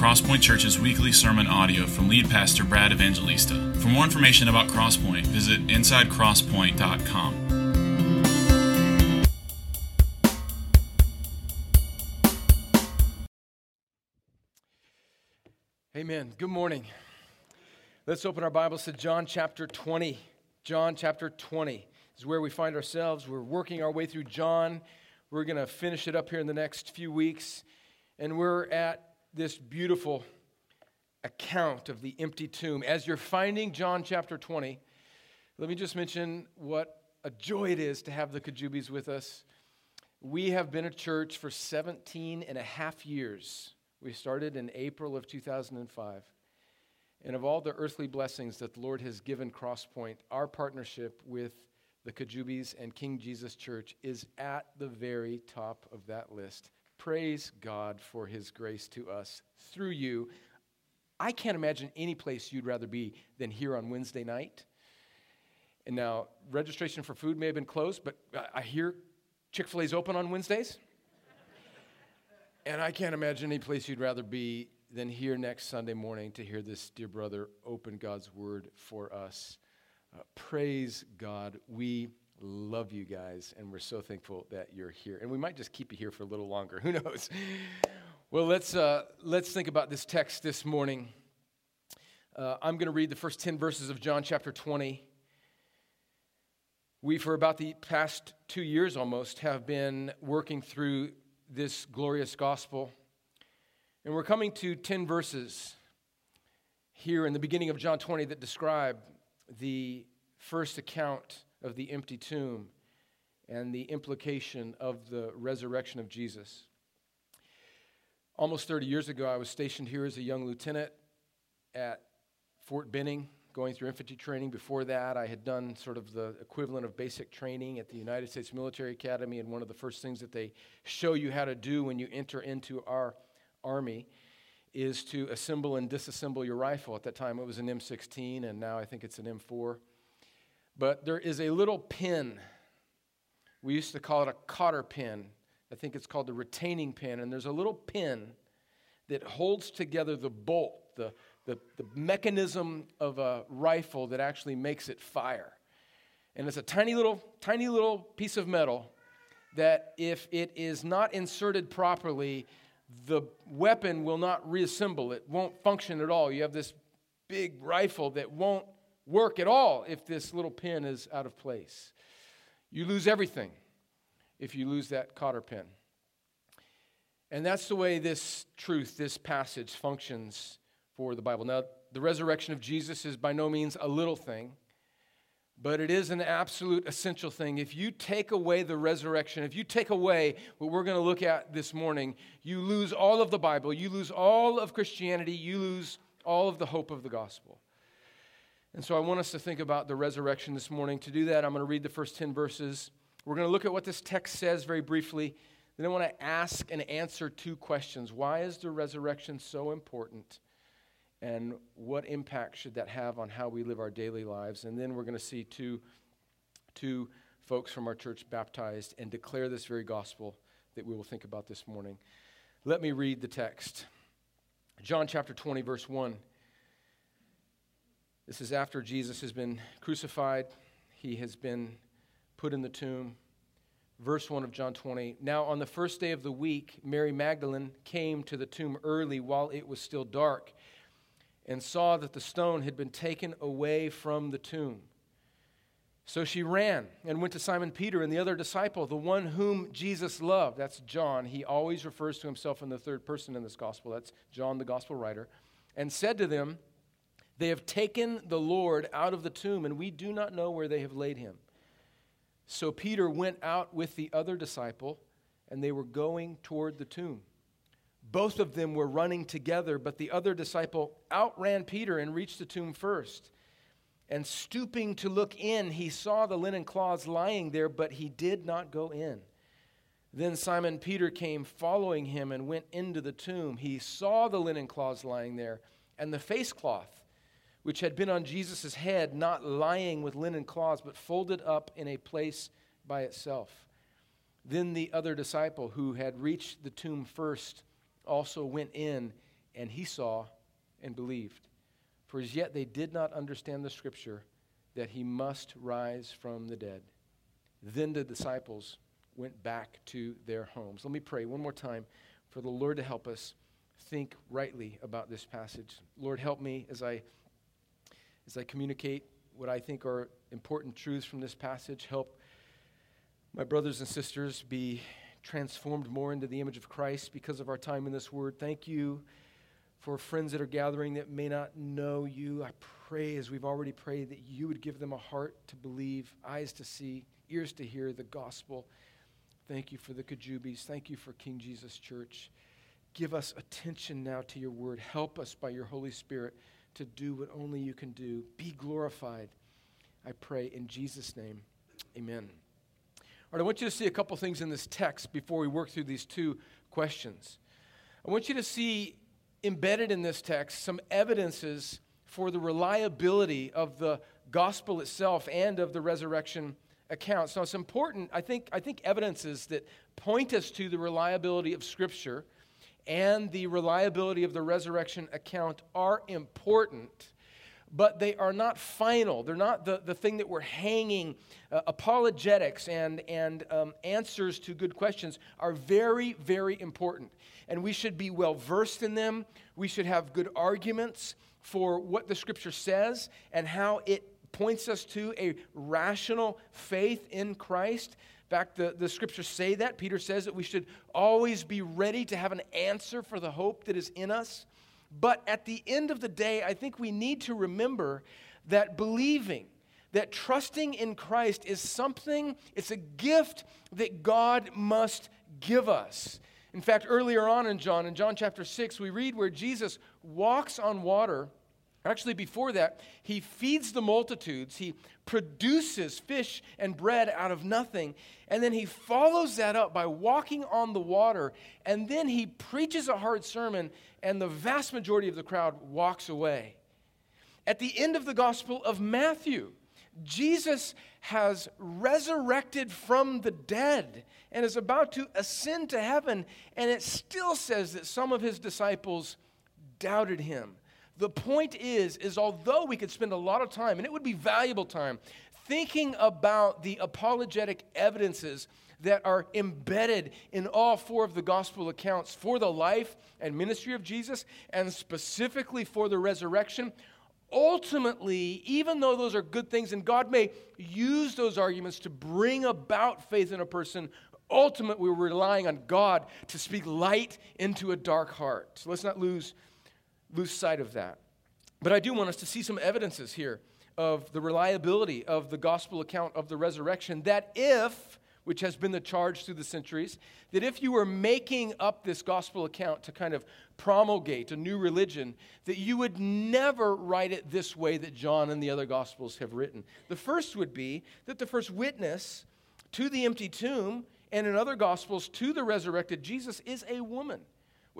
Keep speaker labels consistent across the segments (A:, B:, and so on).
A: Crosspoint Church's weekly sermon audio from lead pastor Brad Evangelista. For more information about Crosspoint, visit insidecrosspoint.com.
B: Amen. Good morning. Let's open our Bibles to John chapter 20. John chapter 20 is where we find ourselves. We're working our way through John. We're going to finish it up here in the next few weeks. And we're at this beautiful account of the empty tomb. As you're finding John chapter 20, let me just mention what a joy it is to have the Kajubis with us. We have been a church for 17 and a half years. We started in April of 2005. And of all the earthly blessings that the Lord has given Crosspoint, our partnership with the Kajubis and King Jesus Church is at the very top of that list. Praise God for his grace to us through you. I can't imagine any place you'd rather be than here on Wednesday night. And now, registration for food may have been closed, but I hear Chick fil A's open on Wednesdays. And I can't imagine any place you'd rather be than here next Sunday morning to hear this dear brother open God's word for us. Uh, praise God. We love you guys, and we're so thankful that you're here. And we might just keep you here for a little longer. Who knows? Well, let's, uh, let's think about this text this morning. Uh, I'm going to read the first 10 verses of John chapter 20. We, for about the past two years almost, have been working through this glorious gospel. And we're coming to 10 verses here in the beginning of John 20 that describe the first account of the empty tomb and the implication of the resurrection of Jesus. Almost 30 years ago, I was stationed here as a young lieutenant at Fort Benning, going through infantry training. Before that, I had done sort of the equivalent of basic training at the United States Military Academy, and one of the first things that they show you how to do when you enter into our army is to assemble and disassemble your rifle. At that time, it was an M16, and now I think it's an M4. But there is a little pin. We used to call it a cotter pin. I think it's called the retaining pin. And there's a little pin that holds together the bolt, the, the, the mechanism of a rifle that actually makes it fire. And it's a tiny little, tiny little piece of metal that if it is not inserted properly, the weapon will not reassemble. It won't function at all. You have this big rifle that won't work at all if this little pin is out of place. You lose everything if you lose that cotter pin. And that's the way this truth, this passage functions for the Bible. Now, the resurrection of Jesus is by no means a little thing, but it is an absolute essential thing. If you take away the resurrection, if you take away what we're going to look at this morning, you lose all of the Bible, you lose all of Christianity, you lose all of the hope of the gospel. And so I want us to think about the resurrection this morning. To do that, I'm going to read the first 10 verses. We're going to look at what this text says very briefly. Then I want to ask and answer two questions. Why is the resurrection so important? And what impact should that have on how we live our daily lives? And then we're going to see two, two folks from our church baptized and declare this very gospel that we will think about this morning. Let me read the text. John chapter 20, verse 1. This is after Jesus has been crucified, he has been put in the tomb. Verse 1 of John 20. Now, on the first day of the week, Mary Magdalene came to the tomb early while it was still dark and saw that the stone had been taken away from the tomb. So she ran and went to Simon Peter and the other disciple, the one whom Jesus loved. That's John. He always refers to himself in the third person in this gospel. That's John, the gospel writer. And said to them, they have taken the Lord out of the tomb, and we do not know where they have laid him. So Peter went out with the other disciple, and they were going toward the tomb. Both of them were running together, but the other disciple outran Peter and reached the tomb first. And stooping to look in, he saw the linen cloths lying there, but he did not go in. Then Simon Peter came following him and went into the tomb. He saw the linen cloths lying there, and the face cloth which had been on Jesus' head, not lying with linen cloths, but folded up in a place by itself. Then the other disciple who had reached the tomb first also went in, and he saw and believed. For as yet they did not understand the scripture that he must rise from the dead. Then the disciples went back to their homes. Let me pray one more time for the Lord to help us think rightly about this passage. Lord, help me as I as I communicate what I think are important truths from this passage. Help my brothers and sisters be transformed more into the image of Christ because of our time in this word. Thank you for friends that are gathering that may not know you. I pray, as we've already prayed, that you would give them a heart to believe, eyes to see, ears to hear the gospel. Thank you for the Kajubis. Thank you for King Jesus Church. Give us attention now to your word. Help us by your Holy Spirit to do what only you can do. Be glorified. I pray in Jesus' name. Amen. All right, I want you to see a couple things in this text before we work through these two questions. I want you to see embedded in this text some evidences for the reliability of the gospel itself and of the resurrection accounts. Now, it's important, I think, I think evidences that point us to the reliability of Scripture and the reliability of the resurrection account are important but they are not final. They're not the, the thing that we're hanging. Uh, apologetics and, and um, answers to good questions are very, very important. And we should be well versed in them. We should have good arguments for what the scripture says and how it points us to a rational faith in Christ. In fact, the, the scriptures say that. Peter says that we should always be ready to have an answer for the hope that is in us. But at the end of the day, I think we need to remember that believing, that trusting in Christ is something, it's a gift that God must give us. In fact, earlier on in John, in John chapter 6, we read where Jesus walks on water. Actually, before that, he feeds the multitudes. He produces fish and bread out of nothing. And then he follows that up by walking on the water. And then he preaches a hard sermon and the vast majority of the crowd walks away. At the end of the Gospel of Matthew, Jesus has resurrected from the dead and is about to ascend to heaven, and it still says that some of his disciples doubted him. The point is is although we could spend a lot of time and it would be valuable time thinking about the apologetic evidences that are embedded in all four of the gospel accounts for the life and ministry of Jesus, and specifically for the resurrection. Ultimately, even though those are good things, and God may use those arguments to bring about faith in a person, ultimately we're relying on God to speak light into a dark heart. So let's not lose, lose sight of that. But I do want us to see some evidences here of the reliability of the gospel account of the resurrection that if which has been the charge through the centuries, that if you were making up this gospel account to kind of promulgate a new religion, that you would never write it this way that John and the other gospels have written. The first would be that the first witness to the empty tomb and in other gospels to the resurrected Jesus is a woman.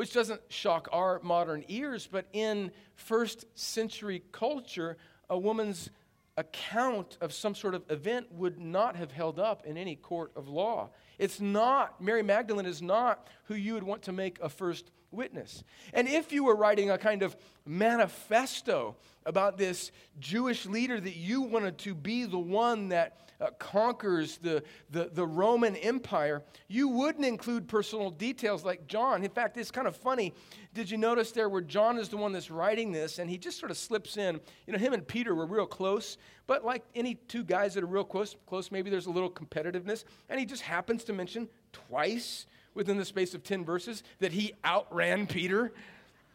B: Which doesn't shock our modern ears, but in first century culture, a woman's account of some sort of event would not have held up in any court of law. It's not, Mary Magdalene is not who you would want to make a first witness. And if you were writing a kind of manifesto about this Jewish leader that you wanted to be the one that uh, conquers the, the, the Roman Empire, you wouldn't include personal details like John. In fact, it's kind of funny. Did you notice there where John is the one that's writing this and he just sort of slips in? You know, him and Peter were real close, but like any two guys that are real close, close maybe there's a little competitiveness, and he just happens to mention twice within the space of 10 verses that he outran Peter.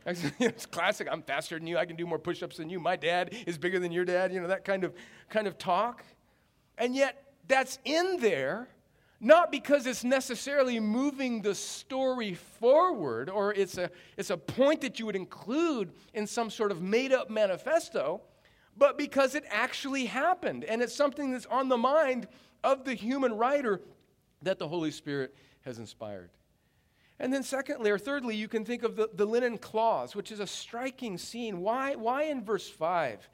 B: it's classic. I'm faster than you. I can do more push-ups than you. My dad is bigger than your dad. You know that kind of kind of talk. And yet that's in there not because it's necessarily moving the story forward or it's a, it's a point that you would include in some sort of made up manifesto, but because it actually happened. And it's something that's on the mind of the human writer that the Holy Spirit has inspired. And then, secondly or thirdly, you can think of the, the linen cloths, which is a striking scene. Why, why in verse 5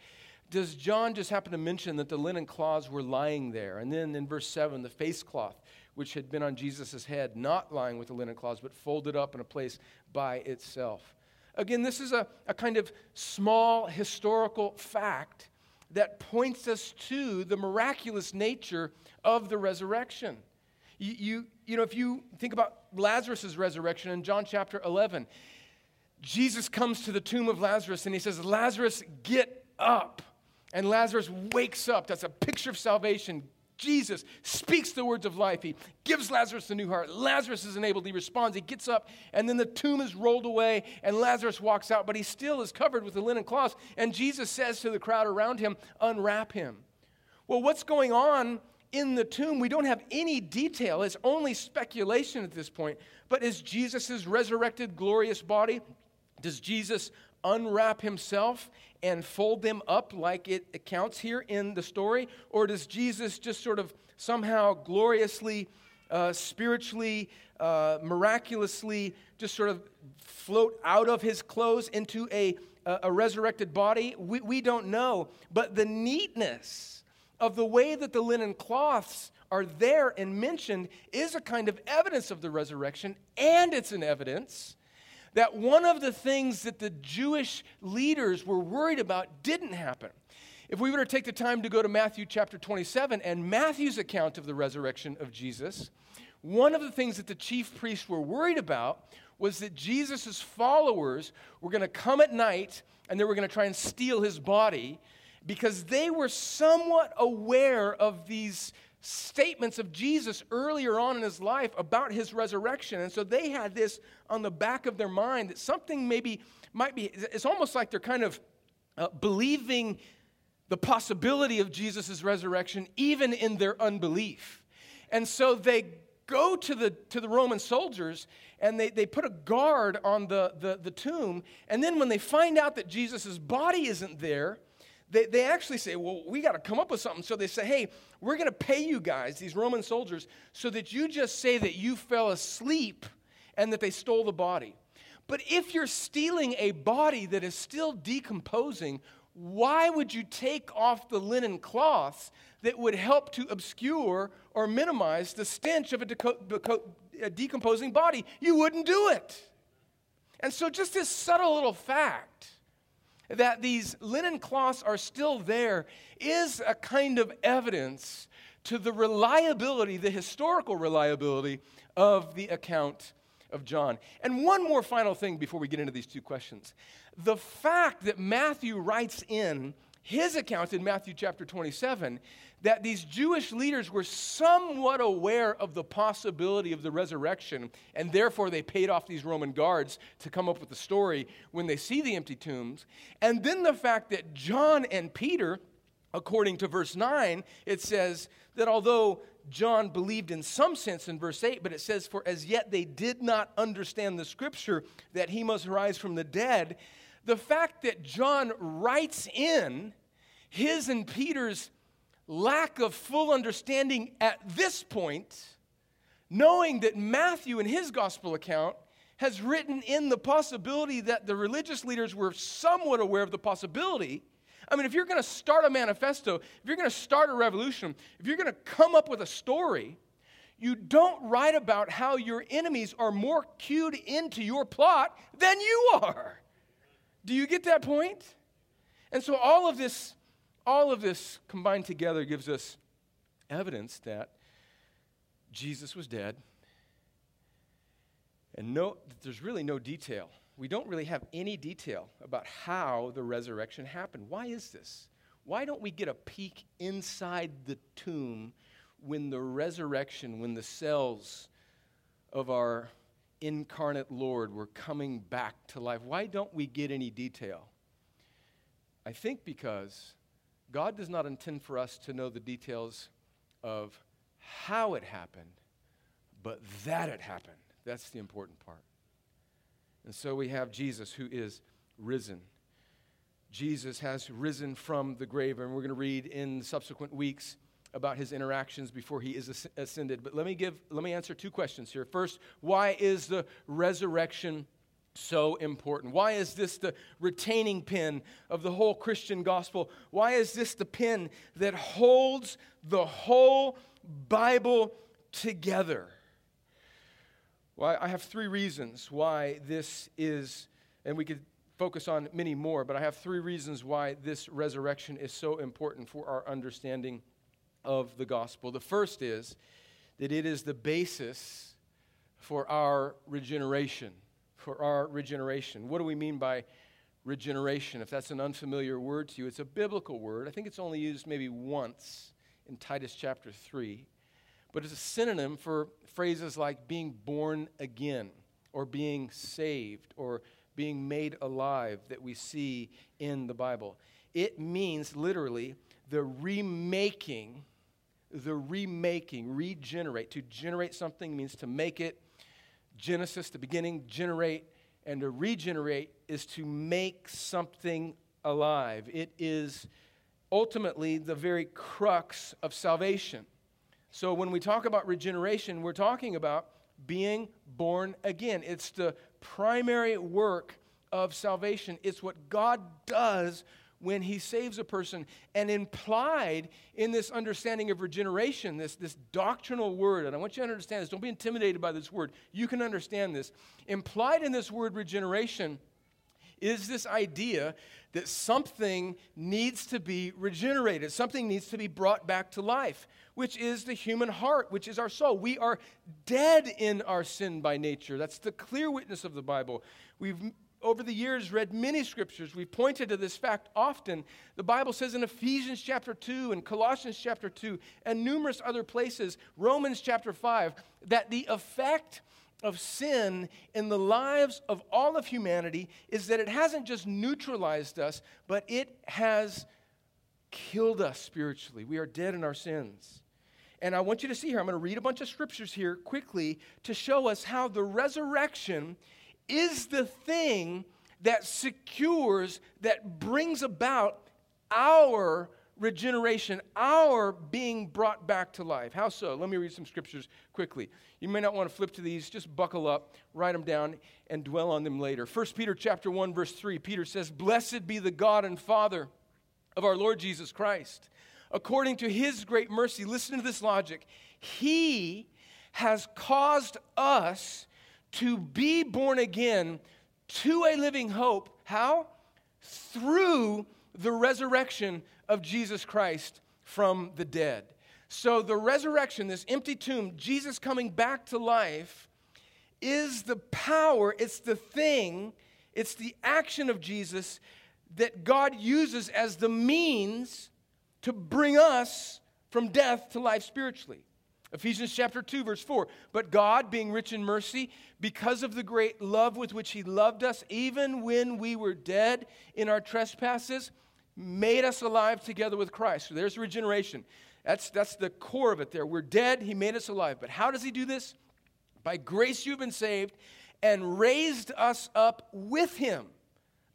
B: does John just happen to mention that the linen cloths were lying there? And then in verse 7, the face cloth, which had been on Jesus' head, not lying with the linen cloths, but folded up in a place by itself. Again, this is a, a kind of small historical fact that points us to the miraculous nature of the resurrection. You, you, you know, if you think about Lazarus' resurrection in John chapter 11, Jesus comes to the tomb of Lazarus and he says, Lazarus, get up. And Lazarus wakes up. That's a picture of salvation. Jesus speaks the words of life. He gives Lazarus a new heart. Lazarus is enabled. He responds. He gets up, and then the tomb is rolled away, and Lazarus walks out, but he still is covered with the linen cloth. And Jesus says to the crowd around him, Unwrap him. Well, what's going on in the tomb? We don't have any detail. It's only speculation at this point. But is Jesus' resurrected, glorious body? Does Jesus unwrap himself and fold them up like it accounts here in the story? Or does Jesus just sort of somehow gloriously, uh, spiritually, uh, miraculously just sort of float out of his clothes into a, a, a resurrected body? We, we don't know. But the neatness of the way that the linen cloths are there and mentioned is a kind of evidence of the resurrection, and it's an evidence that one of the things that the Jewish leaders were worried about didn't happen. If we were to take the time to go to Matthew chapter 27 and Matthew's account of the resurrection of Jesus, one of the things that the chief priests were worried about was that Jesus' followers were going to come at night and they were going to try and steal his body because they were somewhat aware of these statements of Jesus earlier on in his life about his resurrection. And so they had this on the back of their mind that something maybe might be, it's almost like they're kind of uh, believing the possibility of Jesus' resurrection even in their unbelief. And so they go to the, to the Roman soldiers and they, they put a guard on the, the, the tomb. And then when they find out that Jesus' body isn't there, they, they actually say, well, we got to come up with something. So they say, hey, we're going to pay you guys, these Roman soldiers, so that you just say that you fell asleep and that they stole the body. But if you're stealing a body that is still decomposing, why would you take off the linen cloths that would help to obscure or minimize the stench of a, deco- a decomposing body? You wouldn't do it. And so, just this subtle little fact that these linen cloths are still there is a kind of evidence to the reliability, the historical reliability of the account of John. And one more final thing before we get into these two questions. The fact that Matthew writes in his account in Matthew chapter 27 that these Jewish leaders were somewhat aware of the possibility of the resurrection, and therefore they paid off these Roman guards to come up with the story when they see the empty tombs. And then the fact that John and Peter, according to verse 9, it says that although John believed in some sense in verse 8, but it says, For as yet they did not understand the scripture that he must rise from the dead. The fact that John writes in his and Peter's lack of full understanding at this point, knowing that Matthew, in his gospel account, has written in the possibility that the religious leaders were somewhat aware of the possibility. I mean, if you're going to start a manifesto, if you're going to start a revolution, if you're going to come up with a story, you don't write about how your enemies are more cued into your plot than you are. Do you get that point? And so all of this all of this combined together gives us evidence that Jesus was dead. And no, there's really no detail. We don't really have any detail about how the resurrection happened. Why is this? Why don't we get a peek inside the tomb when the resurrection, when the cells of our incarnate Lord were coming back to life? Why don't we get any detail? I think because God does not intend for us to know the details of how it happened, but that it happened. That's the important part. And so we have Jesus who is risen. Jesus has risen from the grave, and we're going to read in subsequent weeks about his interactions before he is ascended. But let me give let me answer two questions here. First, why is the resurrection so important? Why is this the retaining pin of the whole Christian gospel? Why is this the pin that holds the whole Bible together? Well, I have three reasons why this is And we could focus on many more, but I have three reasons why this resurrection is so important for our understanding of the gospel. The first is that it is the basis for our regeneration. For our regeneration. What do we mean by regeneration? If that's an unfamiliar word to you, it's a biblical word. I think it's only used maybe once in Titus chapter 3, but it's a synonym for phrases like being born again, or being saved, or being made alive that we see in the Bible. It means literally the remaking, the remaking, regenerate. To generate something means to make it. Genesis, the beginning, generate, and to regenerate is to make something alive. It is ultimately the very crux of salvation. So when we talk about regeneration, we're talking about being born again. It's the primary work of salvation. It's what God does when he saves a person. And implied in this understanding of regeneration, this, this doctrinal word, and I want you to understand this, don't be intimidated by this word. You can understand this. Implied in this word regeneration is this idea that something needs to be regenerated, something needs to be brought back to life, which is the human heart, which is our soul. We are dead in our sin by nature. That's the clear witness of the Bible. We've over the years read many scriptures. We've pointed to this fact often. The Bible says in Ephesians chapter 2 and Colossians chapter 2 and numerous other places, Romans chapter 5, that the effect of sin in the lives of all of humanity is that it hasn't just neutralized us, but it has killed us spiritually. We are dead in our sins. And I want you to see here, I'm going to read a bunch of scriptures here quickly to show us how the resurrection is the thing that secures, that brings about our regeneration, our being brought back to life. How so? Let me read some scriptures quickly. You may not want to flip to these, just buckle up, write them down, and dwell on them later. 1 Peter chapter 1, verse 3, Peter says, Blessed be the God and Father of our Lord Jesus Christ. According to his great mercy, listen to this logic. He has caused us to be born again to a living hope. How? Through the resurrection of Jesus Christ from the dead. So, the resurrection, this empty tomb, Jesus coming back to life, is the power, it's the thing, it's the action of Jesus that God uses as the means to bring us from death to life spiritually. Ephesians chapter 2, verse 4. But God, being rich in mercy, because of the great love with which He loved us, even when we were dead in our trespasses, made us alive together with Christ. So there's regeneration. That's, that's the core of it there. We're dead, He made us alive. But how does He do this? By grace you've been saved and raised us up with Him.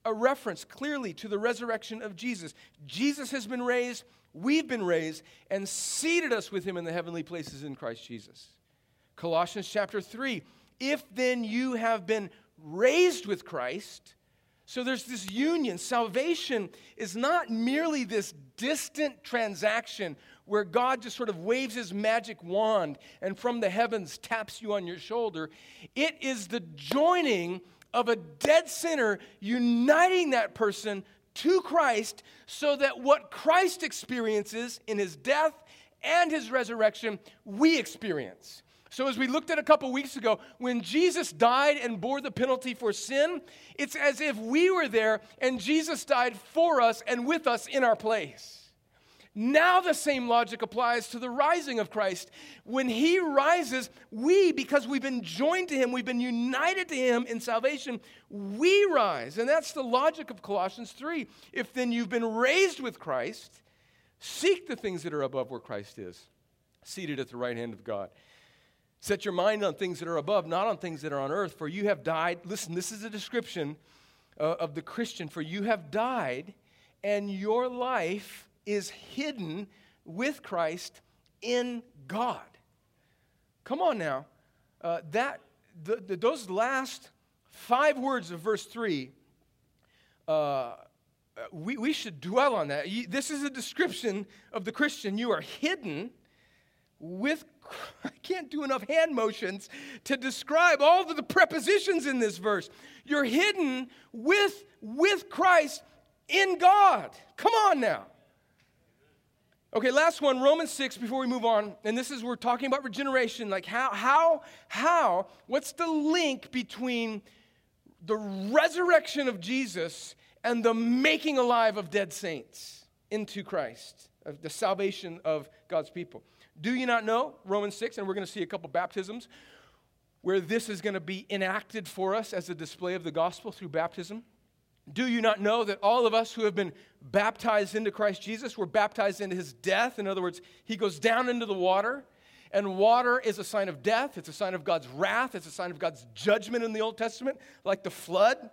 B: A reference clearly to the resurrection of Jesus. Jesus has been raised we've been raised and seated us with him in the heavenly places in Christ Jesus. Colossians chapter 3 If then you have been raised with Christ, so there's this union. Salvation is not merely this distant transaction where God just sort of waves his magic wand and from the heavens taps you on your shoulder. It is the joining of a dead sinner, uniting that person to Christ so that what Christ experiences in his death and his resurrection, we experience. So, as we looked at a couple weeks ago, when Jesus died and bore the penalty for sin, it's as if we were there and Jesus died for us and with us in our place. Now the same logic applies to the rising of Christ. When he rises, we, because we've been joined to him, we've been united to him in salvation, we rise. And that's the logic of Colossians 3. If then you've been raised with Christ, seek the things that are above where Christ is, seated at the right hand of God. Set your mind on things that are above, not on things that are on earth, for you have died. Listen, this is a description uh, of the Christian, for you have died, and your life is hidden with Christ in God. Come on now. Uh, that, the, the, those last five words of verse 3, uh, we, we should dwell on that. This is a description of the Christian. You are hidden with I can't do enough hand motions to describe all of the prepositions in this verse. You're hidden with with Christ in God. Come on now. Okay, last one, Romans 6 before we move on. And this is we're talking about regeneration, like how how how what's the link between the resurrection of Jesus and the making alive of dead saints into Christ, of the salvation of God's people. Do you not know, Romans 6, and we're going to see a couple baptisms where this is going to be enacted for us as a display of the gospel through baptism? Do you not know that all of us who have been baptized into Christ Jesus were baptized into his death? In other words, he goes down into the water, and water is a sign of death. It's a sign of God's wrath. It's a sign of God's judgment in the Old Testament, like the flood.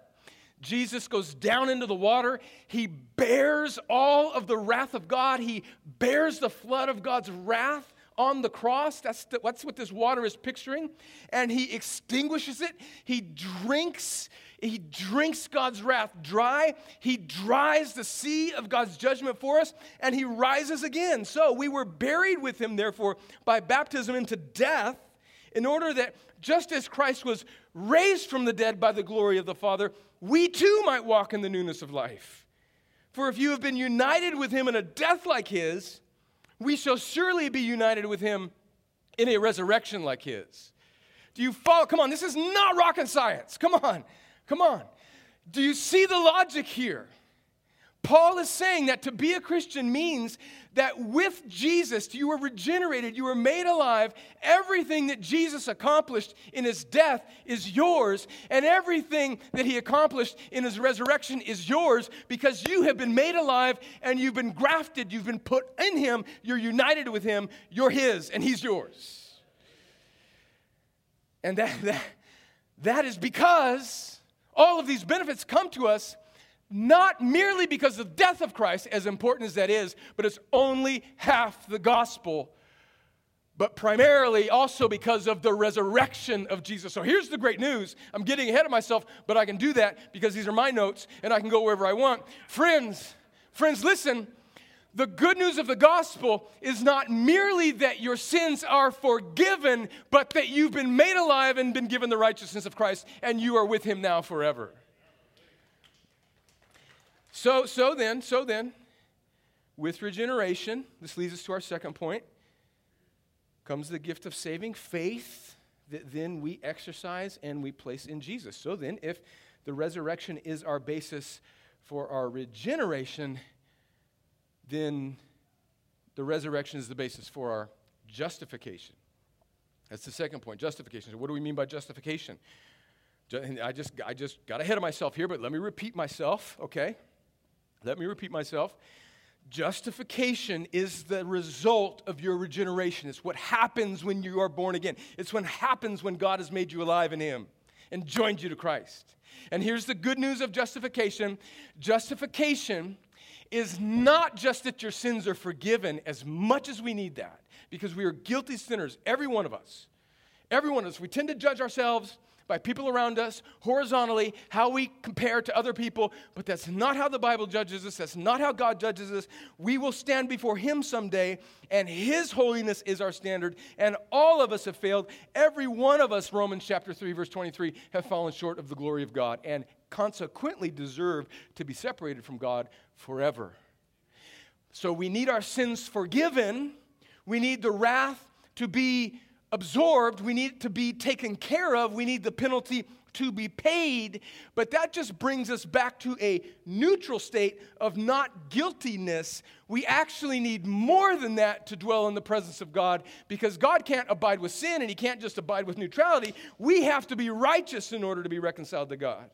B: Jesus goes down into the water. He bears all of the wrath of God. He bears the flood of God's wrath on the cross. That's, the, that's what this water is picturing. And he extinguishes it. He drinks, he drinks God's wrath dry. He dries the sea of God's judgment for us, and he rises again. So we were buried with him, therefore, by baptism into death, in order that just as Christ was raised from the dead by the glory of the Father, we too might walk in the newness of life. For if you have been united with him in a death like his, we shall surely be united with him in a resurrection like his. Do you follow? Come on, this is not rocket science. Come on, come on. Do you see the logic here? Paul is saying that to be a Christian means that with Jesus, you were regenerated, you were made alive. Everything that Jesus accomplished in his death is yours, and everything that he accomplished in his resurrection is yours because you have been made alive and you've been grafted, you've been put in him, you're united with him, you're his, and he's yours. And that, that, that is because all of these benefits come to us not merely because of the death of Christ, as important as that is, but it's only half the gospel, but primarily also because of the resurrection of Jesus. So here's the great news. I'm getting ahead of myself, but I can do that because these are my notes and I can go wherever I want. Friends, friends, listen. The good news of the gospel is not merely that your sins are forgiven, but that you've been made alive and been given the righteousness of Christ, and you are with him now forever. So, so then, so then, with regeneration, this leads us to our second point, comes the gift of saving faith that then we exercise and we place in Jesus. So then, if the resurrection is our basis for our regeneration, then the resurrection is the basis for our justification. That's the second point justification. So what do we mean by justification? I just, I just got ahead of myself here, but let me repeat myself, okay? Let me repeat myself. Justification is the result of your regeneration. It's what happens when you are born again. It's what happens when God has made you alive in Him and joined you to Christ. And here's the good news of justification justification is not just that your sins are forgiven, as much as we need that, because we are guilty sinners, every one of us. Every one of us. We tend to judge ourselves by people around us, horizontally, how we compare to other people, but that's not how the Bible judges us. That's not how God judges us. We will stand before Him someday, and His holiness is our standard, and all of us have failed. Every one of us, Romans chapter 3, verse 23, have fallen short of the glory of God, and consequently deserve to be separated from God forever. So we need our sins forgiven. We need the wrath to be absorbed, we need it to be taken care of, we need the penalty to be paid. But that just brings us back to a neutral state of not guiltiness. We actually need more than that to dwell in the presence of God because God can't abide with sin and He can't just abide with neutrality. We have to be righteous in order to be reconciled to God.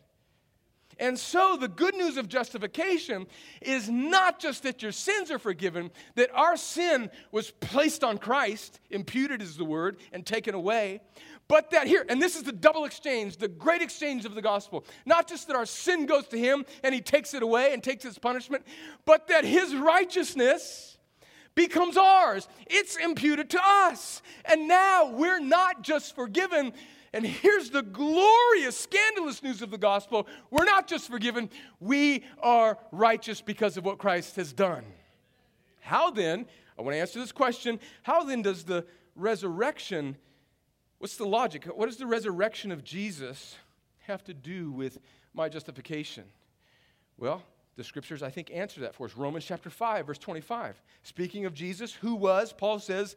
B: And so the good news of justification is not just that your sins are forgiven, that our sin was placed on Christ, imputed is the word, and taken away, but that here, and this is the double exchange, the great exchange of the gospel. Not just that our sin goes to him and he takes it away and takes his punishment, but that his righteousness becomes ours. It's imputed to us. And now we're not just forgiven and here's the glorious, scandalous news of the gospel we're not just forgiven, we are righteous because of what Christ has done. How then I want to answer this question How then does the resurrection, what's the logic? What does the resurrection of Jesus have to do with my justification? Well, the scriptures, I think, answer that for us. Romans chapter 5, verse 25. Speaking of Jesus, who was, Paul says,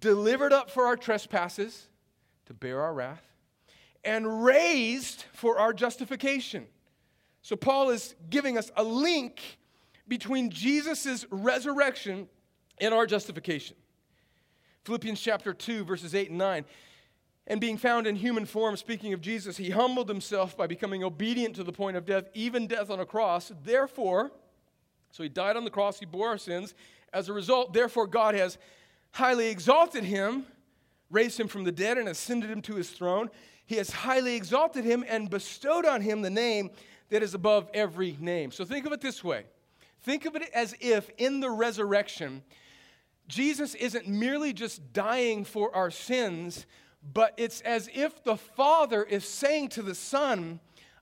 B: delivered up for our trespasses to bear our wrath, and raised for our justification. So, Paul is giving us a link between Jesus' resurrection and our justification. Philippians chapter 2, verses 8 and 9. And being found in human form, speaking of Jesus, he humbled himself by becoming obedient to the point of death, even death on a cross. Therefore, so he died on the cross, he bore our sins. As a result, therefore, God has highly exalted him, raised him from the dead, and ascended him to his throne. He has highly exalted him and bestowed on him the name that is above every name. So think of it this way think of it as if in the resurrection, Jesus isn't merely just dying for our sins, but it's as if the Father is saying to the Son,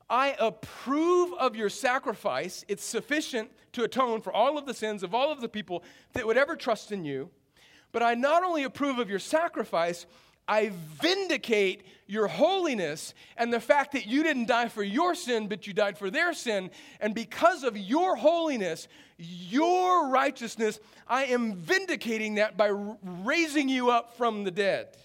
B: I approve of your sacrifice. It's sufficient to atone for all of the sins of all of the people that would ever trust in you. But I not only approve of your sacrifice, I vindicate your holiness and the fact that you didn't die for your sin, but you died for their sin. And because of your holiness, your righteousness, I am vindicating that by raising you up from the dead.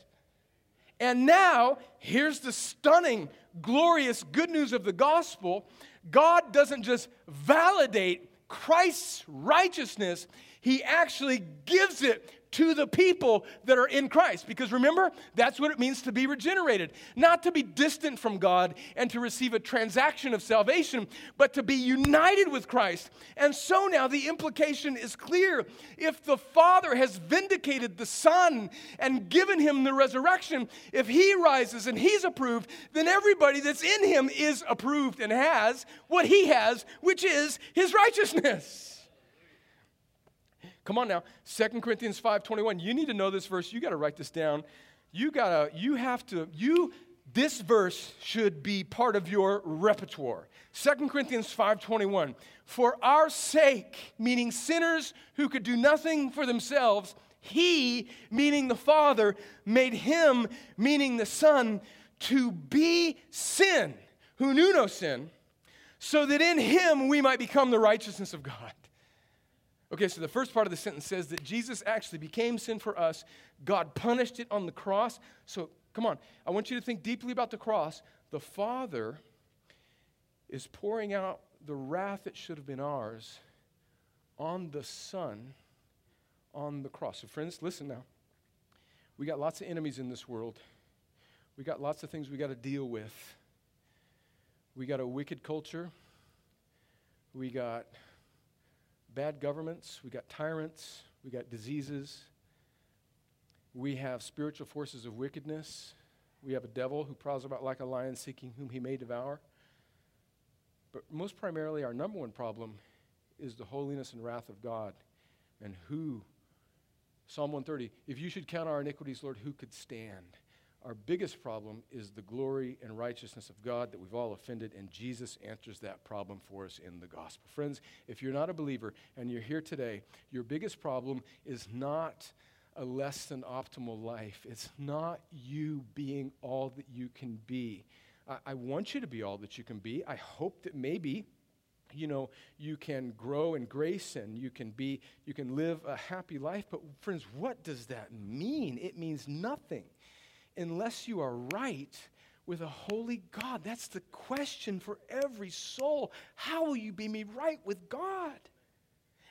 B: And now, here's the stunning, glorious good news of the gospel God doesn't just validate Christ's righteousness, He actually gives it to the people that are in Christ. Because remember, that's what it means to be regenerated. Not to be distant from God and to receive a transaction of salvation, but to be united with Christ. And so now the implication is clear. If the Father has vindicated the Son and given him the resurrection, if he rises and he's approved, then everybody that's in him is approved and has what he has, which is his righteousness. Come on now. 2 Corinthians 5:21. You need to know this verse. You got to write this down. You got to you have to you this verse should be part of your repertoire. 2 Corinthians 5:21. For our sake, meaning sinners who could do nothing for themselves, he, meaning the Father, made him, meaning the Son, to be sin, who knew no sin, so that in him we might become the righteousness of God. Okay, so the first part of the sentence says that Jesus actually became sin for us. God punished it on the cross. So come on, I want you to think deeply about the cross. The Father is pouring out the wrath that should have been ours on the Son on the cross. So, friends, listen now. We got lots of enemies in this world, we got lots of things we got to deal with. We got a wicked culture. We got bad governments, we got tyrants, we got diseases, we have spiritual forces of wickedness, we have a devil who prowls about like a lion seeking whom he may devour. But most primarily, our number one problem is the holiness and wrath of God. And who, Psalm 130, if you should count our iniquities, Lord, who could stand? Our biggest problem is the glory and righteousness of God that we've all offended, and Jesus answers that problem for us in the gospel. Friends, if you're not a believer and you're here today, your biggest problem is not a less than optimal life. It's not you being all that you can be. I, I want you to be all that you can be. I hope that maybe you know you can grow in grace and you can be you can live a happy life but friends what does that mean it means nothing unless you are right with a holy God? That's the question for every soul. How will you be made right with God?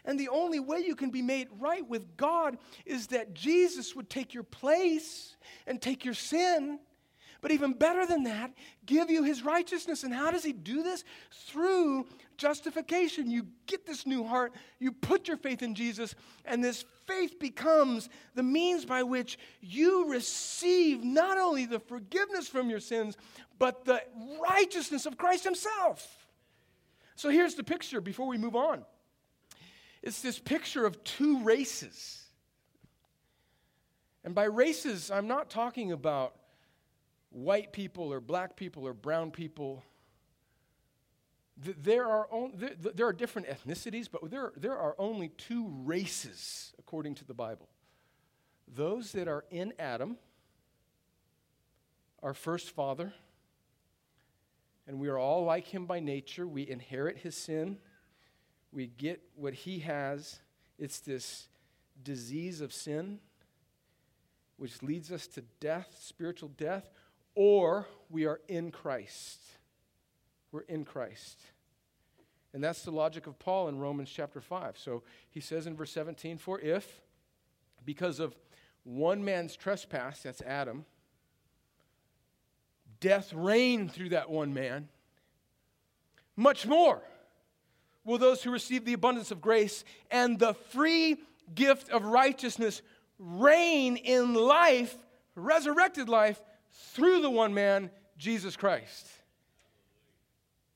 B: And the only way you can be made right with God is that Jesus would take your place and take your sin but even better than that, give you his righteousness. And how does he do this? Through justification. You get this new heart, you put your faith in Jesus, and this faith becomes the means by which you receive not only the forgiveness from your sins, but the righteousness of Christ himself. So here's the picture before we move on it's this picture of two races. And by races, I'm not talking about white people or black people or brown people. There are, on, there, there are different ethnicities, but there, there are only two races, according to the Bible. Those that are in Adam, our first father, and we are all like him by nature. We inherit his sin, we get what he has. It's this disease of sin, which leads us to death, spiritual death, or we are in Christ. We're in Christ. And that's the logic of Paul in Romans chapter 5. So he says in verse 17, For if, because of one man's trespass, that's Adam, death reigned through that one man, much more will those who receive the abundance of grace and the free gift of righteousness reign in life, resurrected life, through the one man, Jesus Christ.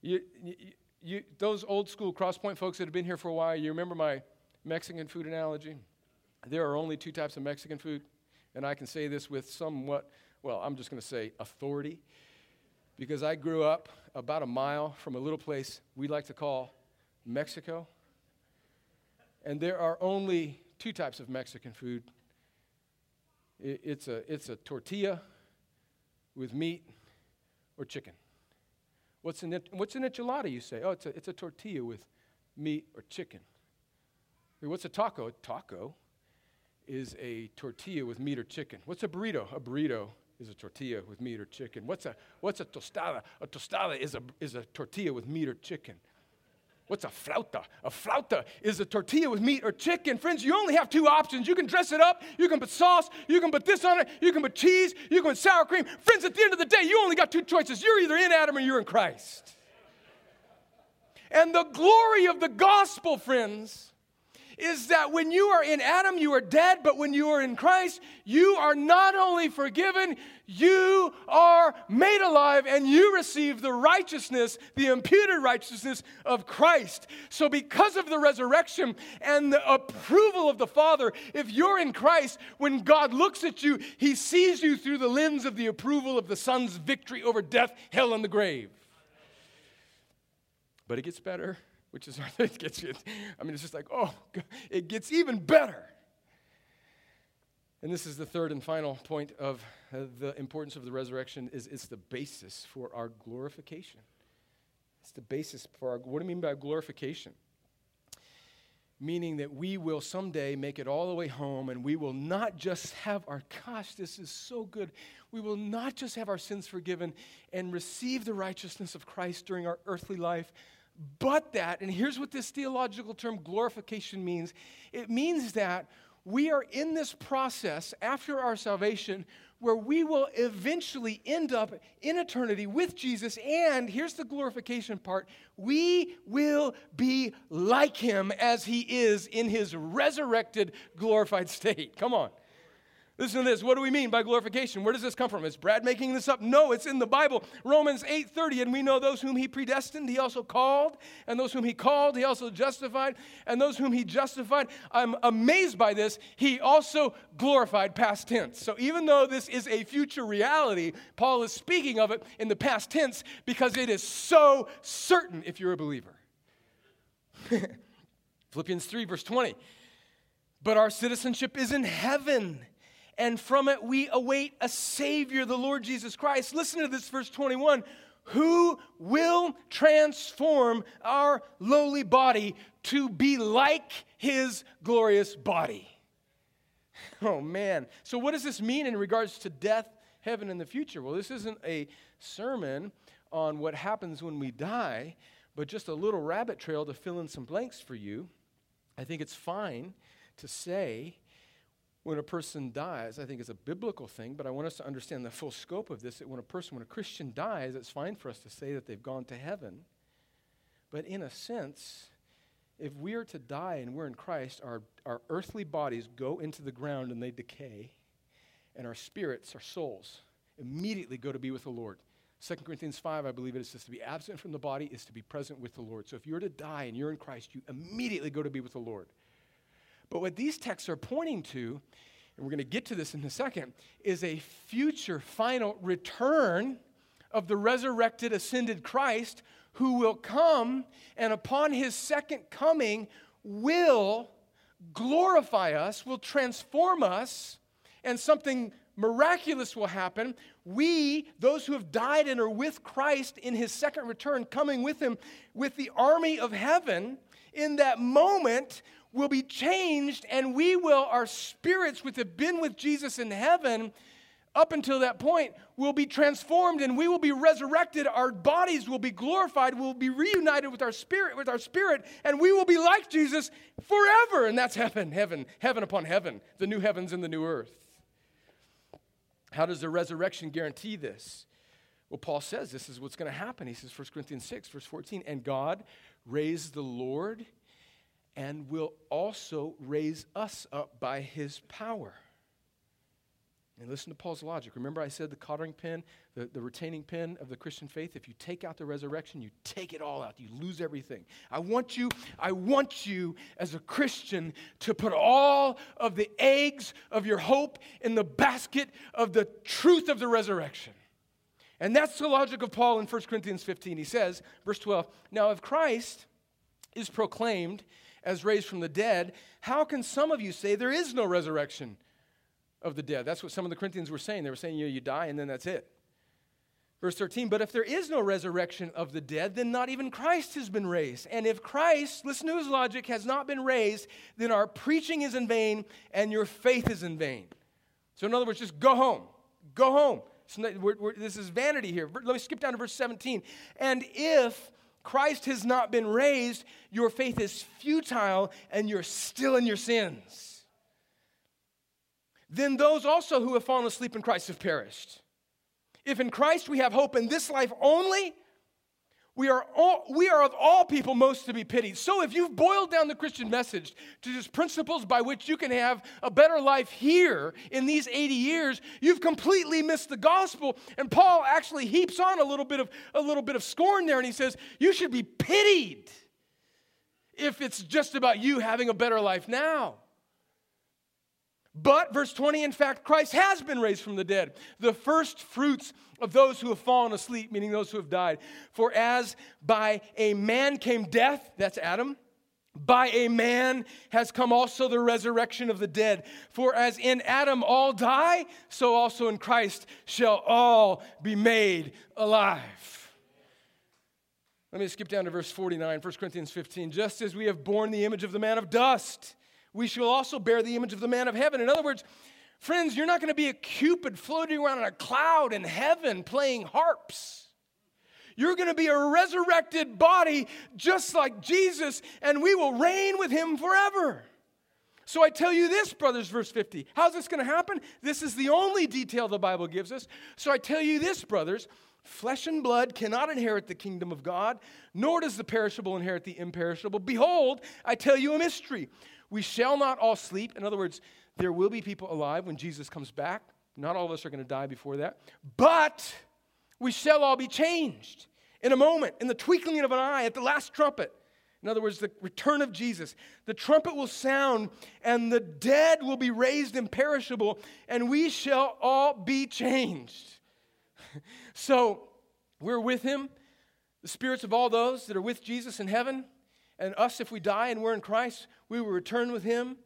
B: You, you, you, those old school Crosspoint folks that have been here for a while, you remember my Mexican food analogy? There are only two types of Mexican food, and I can say this with somewhat, well, I'm just going to say authority, because I grew up about a mile from a little place we like to call Mexico. And there are only two types of Mexican food it's a, it's a tortilla with meat or chicken. What's an, what's an enchilada, you say? Oh, it's a, it's a tortilla with meat or chicken. What's a taco? A taco is a tortilla with meat or chicken. What's a burrito? A burrito is a tortilla with meat or chicken. What's a, what's a tostada? A tostada is a, is a tortilla with meat or chicken. What's a flauta? A flauta is a tortilla with meat or chicken. Friends, you only have two options. You can dress it up, you can put sauce, you can put this on it, you can put cheese, you can put sour cream. Friends, at the end of the day, you only got two choices. You're either in Adam or you're in Christ. And the glory of the gospel, friends, is that when you are in Adam, you are dead, but when you are in Christ, you are not only forgiven, you are made alive and you receive the righteousness, the imputed righteousness of Christ. So, because of the resurrection and the approval of the Father, if you're in Christ, when God looks at you, he sees you through the lens of the approval of the Son's victory over death, hell, and the grave. But it gets better which is it gets I mean, it's just like, oh, it gets even better. And this is the third and final point of uh, the importance of the resurrection is it's the basis for our glorification. It's the basis for our what do I mean by glorification? Meaning that we will someday make it all the way home and we will not just have our gosh, this is so good. We will not just have our sins forgiven and receive the righteousness of Christ during our earthly life, but that, and here's what this theological term glorification means it means that we are in this process after our salvation where we will eventually end up in eternity with Jesus. And here's the glorification part we will be like him as he is in his resurrected, glorified state. Come on. Listen to this. What do we mean by glorification? Where does this come from? Is Brad making this up? No, it's in the Bible. Romans 8:30, and we know those whom he predestined, he also called, and those whom he called, he also justified, and those whom he justified, I'm amazed by this, he also glorified past tense. So even though this is a future reality, Paul is speaking of it in the past tense because it is so certain if you're a believer. Philippians 3 verse 20. But our citizenship is in heaven and from it we await a Savior, the Lord Jesus Christ. Listen to this, verse 21 who will transform our lowly body to be like his glorious body. Oh man. So, what does this mean in regards to death, heaven, and the future? Well, this isn't a sermon on what happens when we die, but just a little rabbit trail to fill in some blanks for you. I think it's fine to say when a person dies, I think it's a biblical thing, but I want us to understand the full scope of this. That when a person, when a Christian dies, it's fine for us to say that they've gone to heaven. But in a sense, if we are to die and we're in Christ, our, our earthly bodies go into the ground and they decay, and our spirits, our souls, immediately go to be with the Lord. 2 Corinthians 5, I believe it says to be absent from the body is to be present with the Lord. So if you're to die and you're in Christ, you immediately go to be with the Lord. But what these texts are pointing to, and we're going to get to this in a second, is a future final return of the resurrected, ascended Christ who will come and upon his second coming will glorify us, will transform us, and something miraculous will happen. We, those who have died and are with Christ in his second return, coming with him with the army of heaven, in that moment will be changed, and we will, our spirits, which have been with Jesus in heaven, up until that point, will be transformed and we will be resurrected. Our bodies will be glorified. We'll be reunited with our spirit, with our spirit, and we will be like Jesus forever. And that's heaven, heaven, heaven upon heaven, the new heavens and the new earth. How does the resurrection guarantee this? Well, Paul says this is what's going to happen. He says, 1 Corinthians 6, verse 14, and God raised the Lord and will also raise us up by his power. And listen to Paul's logic. Remember, I said the cottering pin, the, the retaining pin of the Christian faith? If you take out the resurrection, you take it all out. You lose everything. I want you, I want you as a Christian to put all of the eggs of your hope in the basket of the truth of the resurrection. And that's the logic of Paul in 1 Corinthians 15. He says, verse 12, Now if Christ is proclaimed as raised from the dead, how can some of you say there is no resurrection? of the dead. That's what some of the Corinthians were saying. They were saying, you know, you die and then that's it. Verse 13, but if there is no resurrection of the dead, then not even Christ has been raised. And if Christ, listen to his logic, has not been raised, then our preaching is in vain and your faith is in vain. So, in other words, just go home. Go home. Not, we're, we're, this is vanity here. Let me skip down to verse 17. And if Christ has not been raised, your faith is futile and you're still in your sins then those also who have fallen asleep in Christ have perished. If in Christ we have hope in this life only, we are, all, we are of all people most to be pitied. So if you've boiled down the Christian message to just principles by which you can have a better life here in these 80 years, you've completely missed the gospel. And Paul actually heaps on a little bit of, a little bit of scorn there and he says, You should be pitied if it's just about you having a better life now. But, verse 20, in fact, Christ has been raised from the dead, the first fruits of those who have fallen asleep, meaning those who have died. For as by a man came death, that's Adam, by a man has come also the resurrection of the dead. For as in Adam all die, so also in Christ shall all be made alive. Let me skip down to verse 49, 1 Corinthians 15. Just as we have borne the image of the man of dust, we shall also bear the image of the man of heaven. In other words, friends, you're not going to be a cupid floating around in a cloud in heaven playing harps. You're going to be a resurrected body just like Jesus, and we will reign with him forever. So I tell you this, brothers, verse 50. How's this going to happen? This is the only detail the Bible gives us. So I tell you this, brothers flesh and blood cannot inherit the kingdom of God, nor does the perishable inherit the imperishable. Behold, I tell you a mystery. We shall not all sleep. In other words, there will be people alive when Jesus comes back. Not all of us are going to die before that. But we shall all be changed in a moment, in the twinkling of an eye, at the last trumpet. In other words, the return of Jesus. The trumpet will sound, and the dead will be raised imperishable, and we shall all be changed. so we're with him. The spirits of all those that are with Jesus in heaven and us, if we die and we're in Christ, we will return with him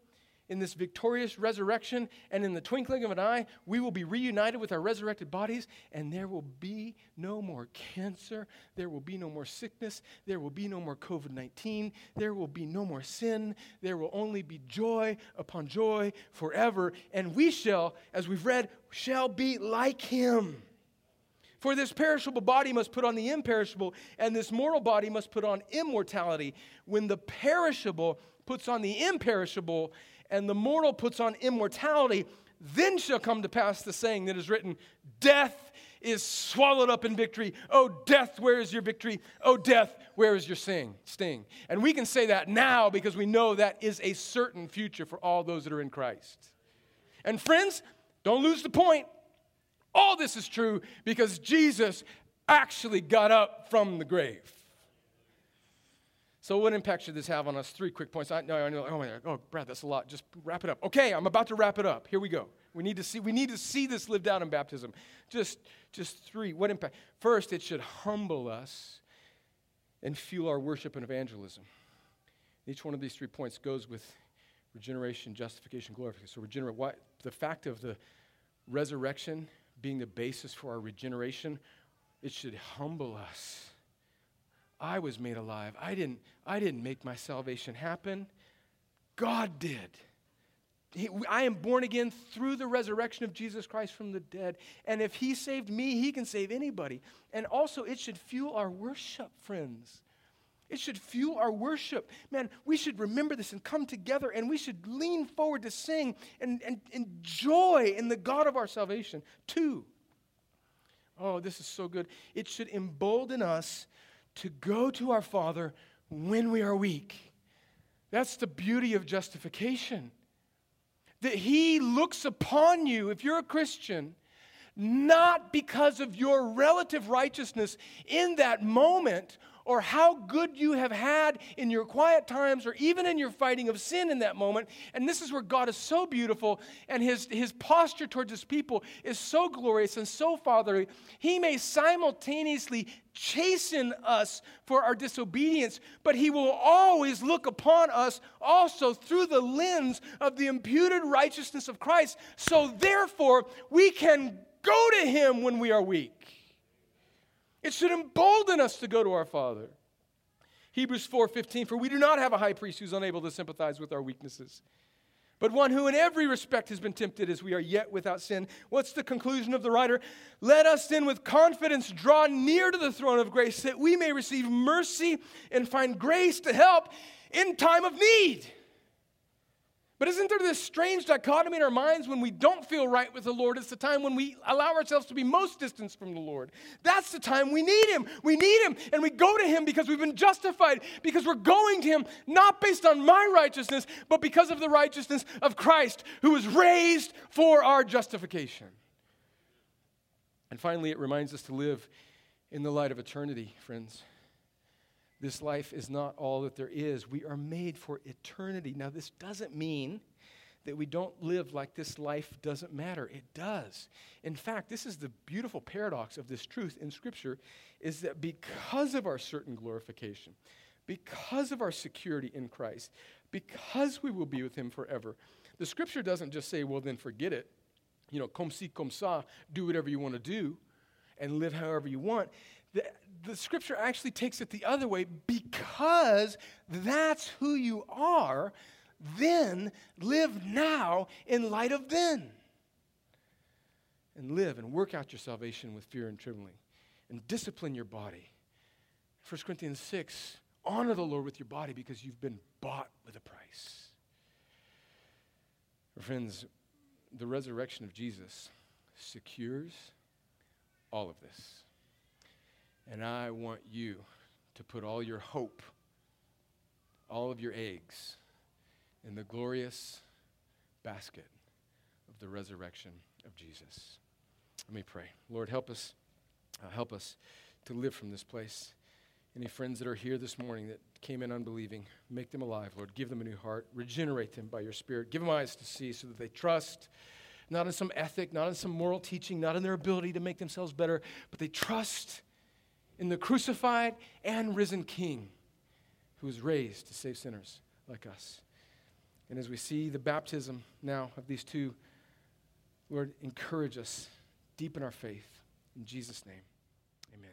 B: in this victorious resurrection. And in the twinkling of an eye, we will be reunited with our resurrected bodies. And there will be no more cancer. There will be no more sickness. There will be no more COVID 19. There will be no more sin. There will only be joy upon joy forever. And we shall, as we've read, shall be like him. For this perishable body must put on the imperishable, and this mortal body must put on immortality. When the perishable puts on the imperishable, and the mortal puts on immortality, then shall come to pass the saying that is written Death is swallowed up in victory. Oh, death, where is your victory? Oh, death, where is your sing, sting? And we can say that now because we know that is a certain future for all those that are in Christ. And friends, don't lose the point. All this is true because Jesus actually got up from the grave. So, what impact should this have on us? Three quick points. I know. Oh, my, God. oh, Brad, that's a lot. Just wrap it up. Okay, I'm about to wrap it up. Here we go. We need to see. We need to see this lived out in baptism. Just, just three. What impact? First, it should humble us and fuel our worship and evangelism. Each one of these three points goes with regeneration, justification, glorification. So, regenerate, what, the fact of the resurrection being the basis for our regeneration, it should humble us. I was made alive. I didn't, I didn't make my salvation happen. God did. He, I am born again through the resurrection of Jesus Christ from the dead. And if He saved me, He can save anybody. And also, it should fuel our worship, friends. It should fuel our worship. Man, we should remember this and come together and we should lean forward to sing and, and enjoy in the God of our salvation. Two, oh, this is so good. It should embolden us to go to our Father when we are weak. That's the beauty of justification. That He looks upon you, if you're a Christian, not because of your relative righteousness in that moment or how good you have had in your quiet times or even in your fighting of sin in that moment. And this is where God is so beautiful and his, his posture towards his people is so glorious and so fatherly. He may simultaneously chasten us for our disobedience, but he will always look upon us also through the lens of the imputed righteousness of Christ. So therefore, we can go to him when we are weak. It should embolden us to go to our Father. Hebrews 4:15 for we do not have a high priest who's unable to sympathize with our weaknesses but one who in every respect has been tempted as we are yet without sin. What's the conclusion of the writer? Let us then with confidence draw near to the throne of grace that we may receive mercy and find grace to help in time of need. But isn't there this strange dichotomy in our minds when we don't feel right with the Lord? It's the time when we allow ourselves to be most distanced from the Lord. That's the time we need Him. We need Him, and we go to Him because we've been justified, because we're going to Him not based on my righteousness, but because of the righteousness of Christ, who was raised for our justification. And finally, it reminds us to live in the light of eternity, friends. This life is not all that there is. We are made for eternity. Now, this doesn't mean that we don't live like this life doesn't matter. It does. In fact, this is the beautiful paradox of this truth in Scripture is that because of our certain glorification, because of our security in Christ, because we will be with Him forever, the Scripture doesn't just say, well, then forget it. You know, comme si, comme ça, do whatever you want to do and live however you want the, the scripture actually takes it the other way because that's who you are, then live now in light of then. And live and work out your salvation with fear and trembling and discipline your body. 1 Corinthians 6 honor the Lord with your body because you've been bought with a price. Friends, the resurrection of Jesus secures all of this. And I want you to put all your hope, all of your eggs, in the glorious basket of the resurrection of Jesus. Let me pray. Lord, help us, uh, help us to live from this place. Any friends that are here this morning that came in unbelieving, make them alive, Lord. Give them a new heart. Regenerate them by your Spirit. Give them eyes to see so that they trust, not in some ethic, not in some moral teaching, not in their ability to make themselves better, but they trust in the crucified and risen King who was raised to save sinners like us. And as we see the baptism now of these two, Lord, encourage us, deepen our faith. In Jesus' name, amen.